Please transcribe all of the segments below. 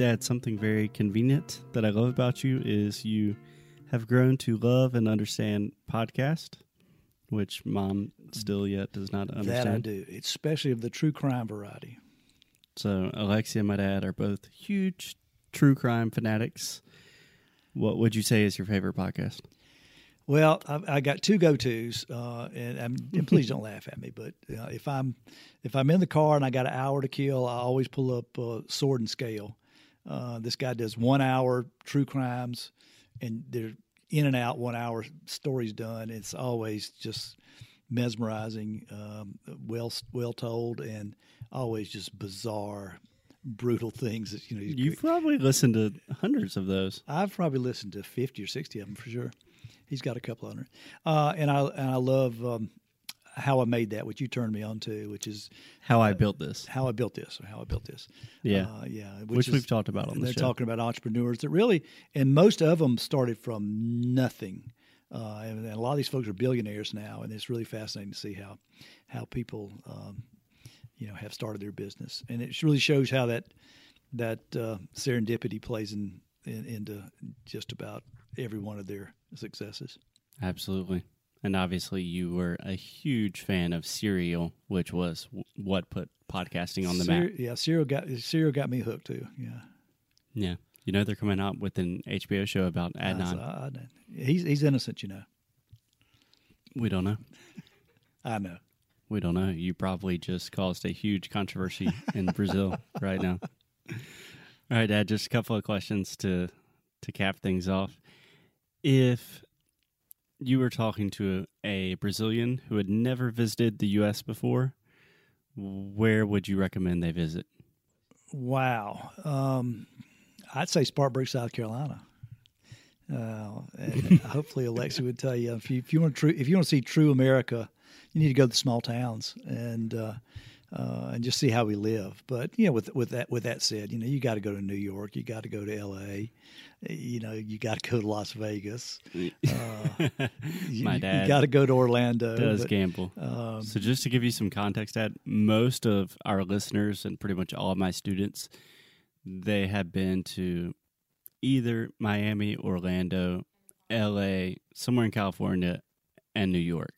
Dad, something very convenient that I love about you is you have grown to love and understand podcast, which Mom still yet does not understand. That I do, especially of the true crime variety. So Alexia and my dad are both huge true crime fanatics. What would you say is your favorite podcast? Well, I, I got two go tos, uh, and, and, please don't laugh at me. But uh, if I'm if I'm in the car and I got an hour to kill, I always pull up uh, Sword and Scale. Uh, this guy does one hour true crimes, and they're in and out one hour stories done. It's always just mesmerizing, um, well well told, and always just bizarre, brutal things that you know. You've probably listened to hundreds of those. I've probably listened to fifty or sixty of them for sure. He's got a couple hundred, uh, and I and I love um, how I made that, which you turned me on to, which is how I built this, how I built this, or how I built this. Yeah, uh, yeah, which, which is, we've talked about on the they're show. talking about entrepreneurs that really, and most of them started from nothing. Uh, and, and, a lot of these folks are billionaires now, and it's really fascinating to see how how people um, you know have started their business, and it really shows how that that uh, serendipity plays in, in, into just about every one of their successes. Absolutely. And obviously, you were a huge fan of Serial, which was what put podcasting on the Ser- map. Yeah, Serial got Serial got me hooked too. Yeah, yeah. You know they're coming out with an HBO show about Adnan. I, he's he's innocent, you know. We don't know. I know. We don't know. You probably just caused a huge controversy in Brazil right now. All right, Dad. Just a couple of questions to to cap things off. If you were talking to a, Brazilian who had never visited the U.S. before, where would you recommend they visit? Wow, um, I'd say Spartanburg, South Carolina. Uh, hopefully, Alexi would tell you if you if you want to if you want to see true America, you need to go to the small towns and uh, uh, and just see how we live. But you know, with with that with that said, you know, you got to go to New York, you got to go to L.A., you know, you got to go to Las Vegas. Uh, My you, dad you got to go to Orlando. Does but, gamble. Um, so just to give you some context, Dad, most of our listeners and pretty much all of my students, they have been to either Miami, Orlando, L.A., somewhere in California, and New York.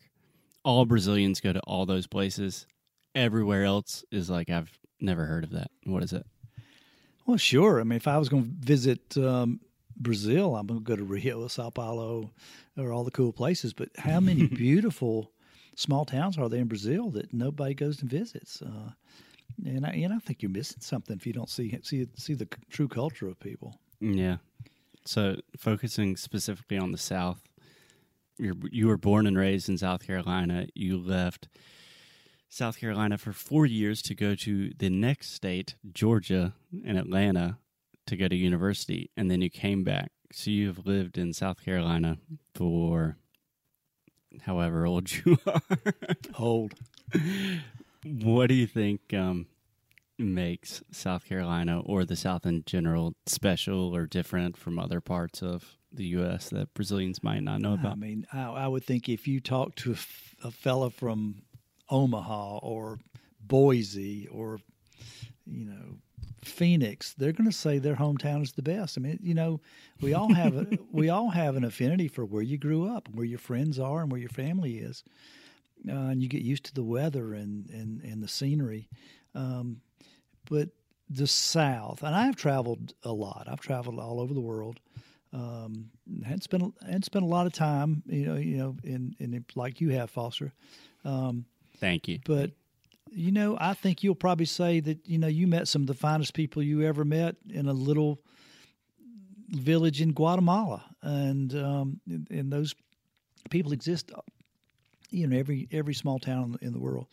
All Brazilians go to all those places everywhere else is like I've never heard of that. What is it? Well, sure. I mean, if I was going to visit um, Brazil, I'm going to go to Rio, Sao Paulo, or all the cool places. But how many beautiful small towns are there in Brazil that nobody goes and visits? Uh, and I, and I think you're missing something if you don't see see see the true culture of people. Yeah. So focusing specifically on the South, you you were born and raised in South Carolina. You left South Carolina for four years to go to the next state, Georgia, in Atlanta, to go to university, and then you came back. So you've lived in South Carolina for however old you are. old. What do you think um, makes South Carolina or the South in general special or different from other parts of the U.S. that Brazilians might not know about? I mean, I, I would think if you talk to a, f- a fella from Omaha or Boise or you know Phoenix, they're going to say their hometown is the best. I mean, you know, we all have a, we all have an affinity for where you grew up, where your friends are, and where your family is, uh, and you get used to the weather and and, and the scenery. Um, but the South, and I've traveled a lot. I've traveled all over the world. Um, hadn't spent hadn't spent a lot of time, you know, you know, in in like you have, Foster. Um, Thank you. But you know, I think you'll probably say that you know you met some of the finest people you ever met in a little village in Guatemala, and um, and those people exist, you know, every every small town in the world.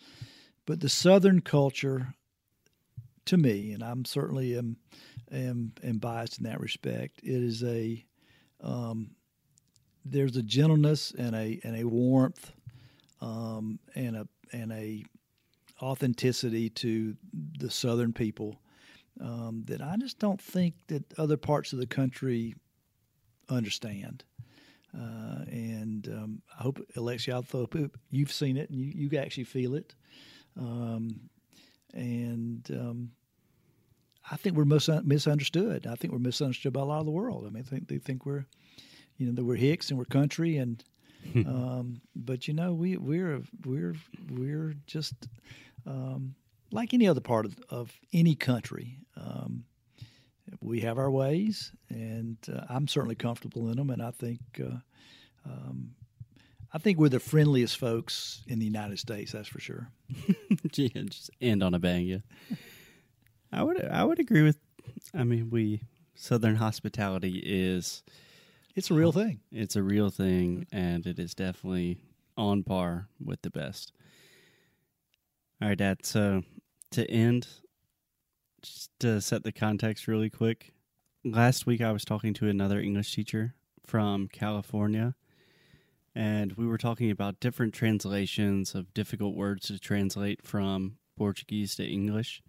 But the Southern culture, to me, and I'm certainly am am, am biased in that respect. It is a um, there's a gentleness and a and a warmth um, and a and a authenticity to the Southern people um, that I just don't think that other parts of the country understand. Uh, and um, I hope, Alexia, I hope you've seen it and you, you actually feel it. Um, and um, I think we're mis- misunderstood. I think we're misunderstood by a lot of the world. I mean, think they think we're, you know, that we're Hicks and we're country, and um, but you know, we we're we're we're just um, like any other part of, of any country. Um, we have our ways, and uh, I'm certainly comfortable in them. And I think, uh, um, I think we're the friendliest folks in the United States. That's for sure. just end on a bang. Yeah, I would I would agree with. I mean, we Southern hospitality is It's a real thing. it's a real thing, mm-hmm. and it is definitely on par with the best. All right, Dad. So to end, just to set the context really quick, last week I was talking to another English teacher from California, and we were talking about different translations of difficult words to translate from Portuguese to English.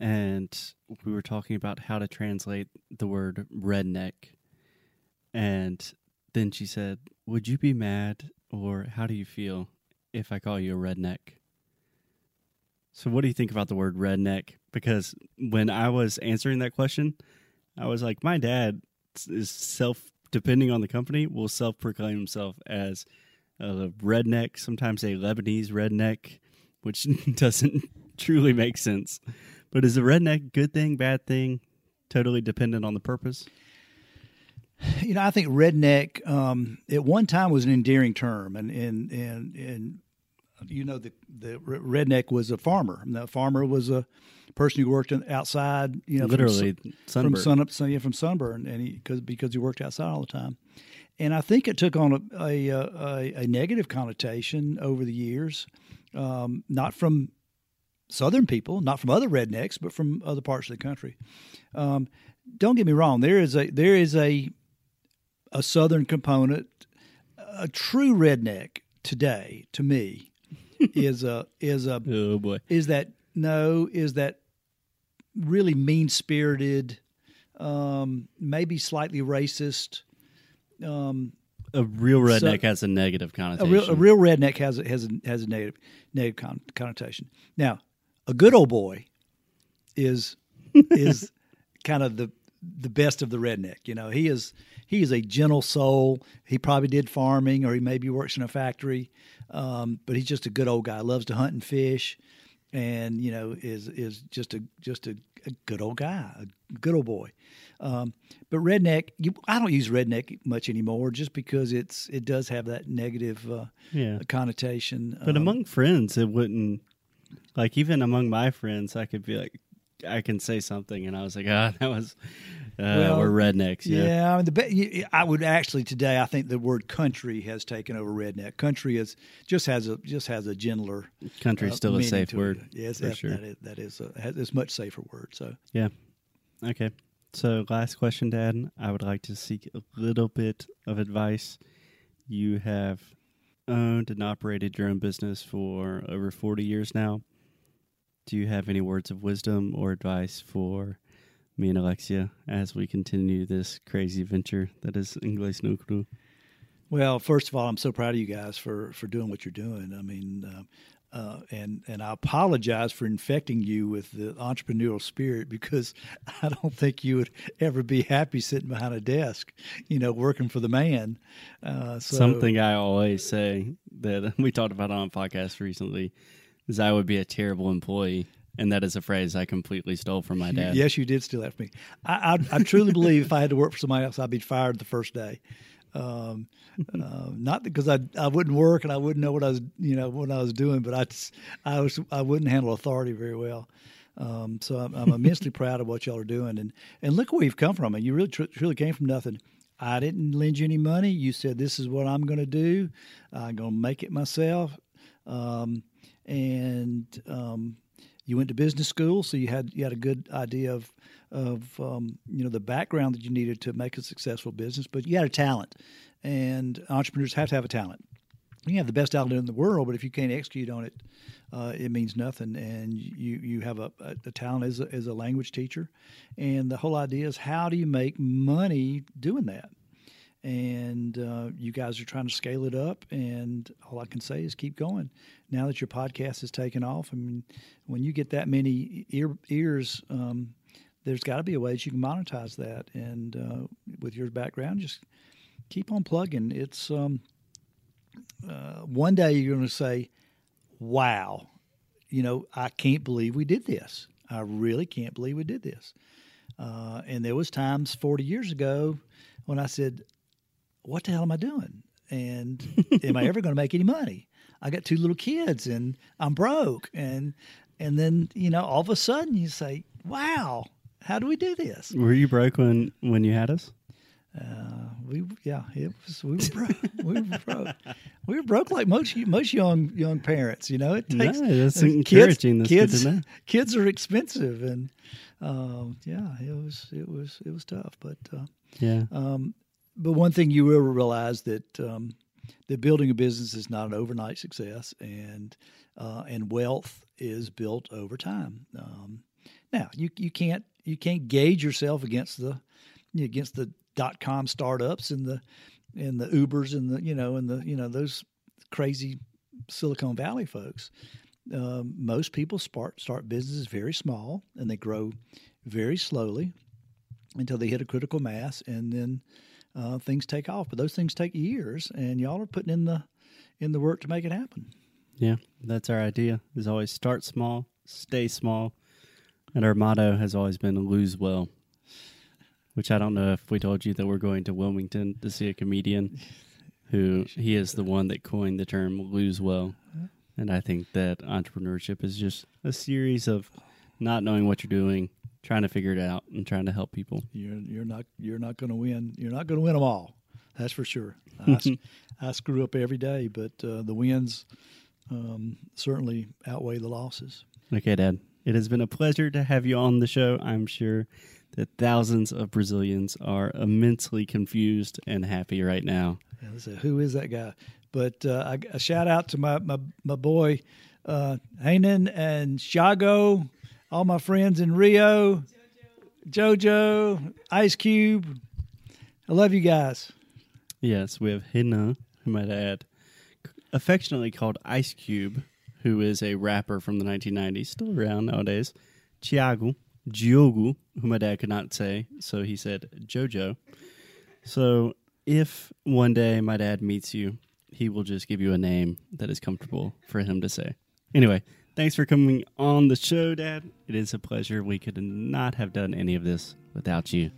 And we were talking about how to translate the word redneck. And then she said, Would you be mad or how do you feel if I call you a redneck? So, what do you think about the word redneck? Because when I was answering that question, I was like, My dad is self, depending on the company, will self proclaim himself as a redneck, sometimes a Lebanese redneck, which doesn't truly make sense. But is a redneck good thing, bad thing? Totally dependent on the purpose. You know, I think redneck um, at one time was an endearing term, and and and and you know the the redneck was a farmer. And the farmer was a person who worked in, outside. You know, literally from, sunburn. from sun up, sun, yeah, from sunburn, and he because because he worked outside all the time. And I think it took on a a, a, a negative connotation over the years, um, not from Southern people, not from other rednecks, but from other parts of the country. Um, don't get me wrong. There is a there is a a Southern component. A true redneck today, to me, is a is a oh boy. is that no is that really mean spirited, um, maybe slightly racist. Um, A real So- redneck has a negative a connotation. real, a real redneck has a, has a, has a negative negative con- connotation. Now, a good old boy is is kind of the the best of the redneck. You know, he is he is a gentle soul. He probably did farming, or he maybe works in a factory, um, but he's just a good old guy. Loves to hunt and fish, and you know is is just a just a, a good old guy, a good old boy. Um, but redneck, you, I don't use redneck much anymore, just because it's it does have that negative uh, yeah. connotation. But Um, among friends, it wouldn't. Like even among my friends, I could be like, I can say something, and I was like, ah, that was, Well, we're rednecks. Yeah. Yeah, I mean, the I would actually today. I think the word country has taken over redneck. Country is just has a just has a gentler. Country's uh, still a safe to it. word. Yes, for that, sure. that is that is a, has, it's much safer word. So yeah, Okay. So, last question, Dad. I would like to seek a little bit of advice. You have owned and operated your own business for over 40 years now. Do you have any words of wisdom or advice for me and Alexia as we continue this crazy venture that is Inglés no Cru? Well, first of all, I'm so proud of you guys for for doing what you're doing. I mean, uh, uh, and and I apologize for infecting you with the entrepreneurial spirit because I don't think you would ever be happy sitting behind a desk, you know, working for the man. Uh, so, Something I always say that we talked about on a podcast recently is I would be a terrible employee. And that is a phrase I completely stole from my dad. Yes, you did steal that from me. I, I, I truly believe if I had to work for somebody else, I'd be fired the first day. Um, uh, not because I I wouldn't work and I wouldn't know what I was you know what I was doing, but I just, I was I wouldn't handle authority very well. Um, so I'm, I'm immensely proud of what y'all are doing, and and look where you've come from. And you really tr- truly came from nothing. I didn't lend you any money. You said this is what I'm going to do. I'm going to make it myself. Um, and um, you went to business school, so you had you had a good idea of of um, you know the background that you needed to make a successful business. But you had a talent, and entrepreneurs have to have a talent. You have the best talent in the world, but if you can't execute on it, uh, it means nothing. And you you have a, a, a talent as a, as a language teacher, and the whole idea is how do you make money doing that? And uh, you guys are trying to scale it up. And all I can say is keep going. Now that your podcast has taken off, I mean, when you get that many ear, ears um, there's got to be a way that you can monetize that. And uh, with your background, just keep on plugging. It's um, uh, one day you're going to say, "Wow, you know, I can't believe we did this. I really can't believe we did this." Uh, and there was times 40 years ago when I said, "What the hell am I doing? And am I ever going to make any money? I got two little kids, and I'm broke." And and then you know, all of a sudden, you say, "Wow, how do we do this?" Were you broke when when you had us? Uh, we yeah, it was we were broke. we were broke. We were broke like most most young young parents. You know, it takes No, that's encouraging. That's Kids, know. kids are expensive, and um, yeah, it was it was it was tough. But uh, Yeah. um, but one thing you will realize that um, that building a business is not an overnight success, and uh, and wealth is built over time. Um, now you you can't you can't gauge yourself against the against the dot com startups and the and the Ubers and the you know and the you know those crazy Silicon Valley folks. Um, most people start start businesses very small and they grow very slowly until they hit a critical mass, and then uh, things take off. But those things take years, and y'all are putting in the in the work to make it happen. Yeah, that's our idea. Is always start small, stay small, and our motto has always been lose well. Which I don't know if we told you that we're going to Wilmington to see a comedian who he is the one that coined the term lose well. And I think that entrepreneurship is just a series of not knowing what you're doing, trying to figure it out, and trying to help people. You're you're not you're not going to win. You're not going to win them all. That's for sure. I screw up every day, but uh, the wins um, certainly outweigh the losses. Okay, Dad. It has been a pleasure to have you on the show. I'm sure that thousands of Brazilians are immensely confused and happy right now. Who is that guy? But uh, I, a shout out to my my, my boy uh, Hanan and Shago, all my friends in Rio, JoJo, Ice Cube. I love you guys. Yes, we have Hina, who might add, affectionately called Ice Cube, who is a rapper from the 1990s, still around nowadays. Thiago, Diogo, who my dad could not say, so he said Jojo. So if one day my dad meets you, he will just give you a name that is comfortable for him to say. Anyway, thanks for coming on the show, Dad. It is a pleasure. We could not have done any of this without you.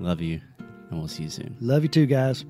Love you, and we'll see you soon. Love you too, guys.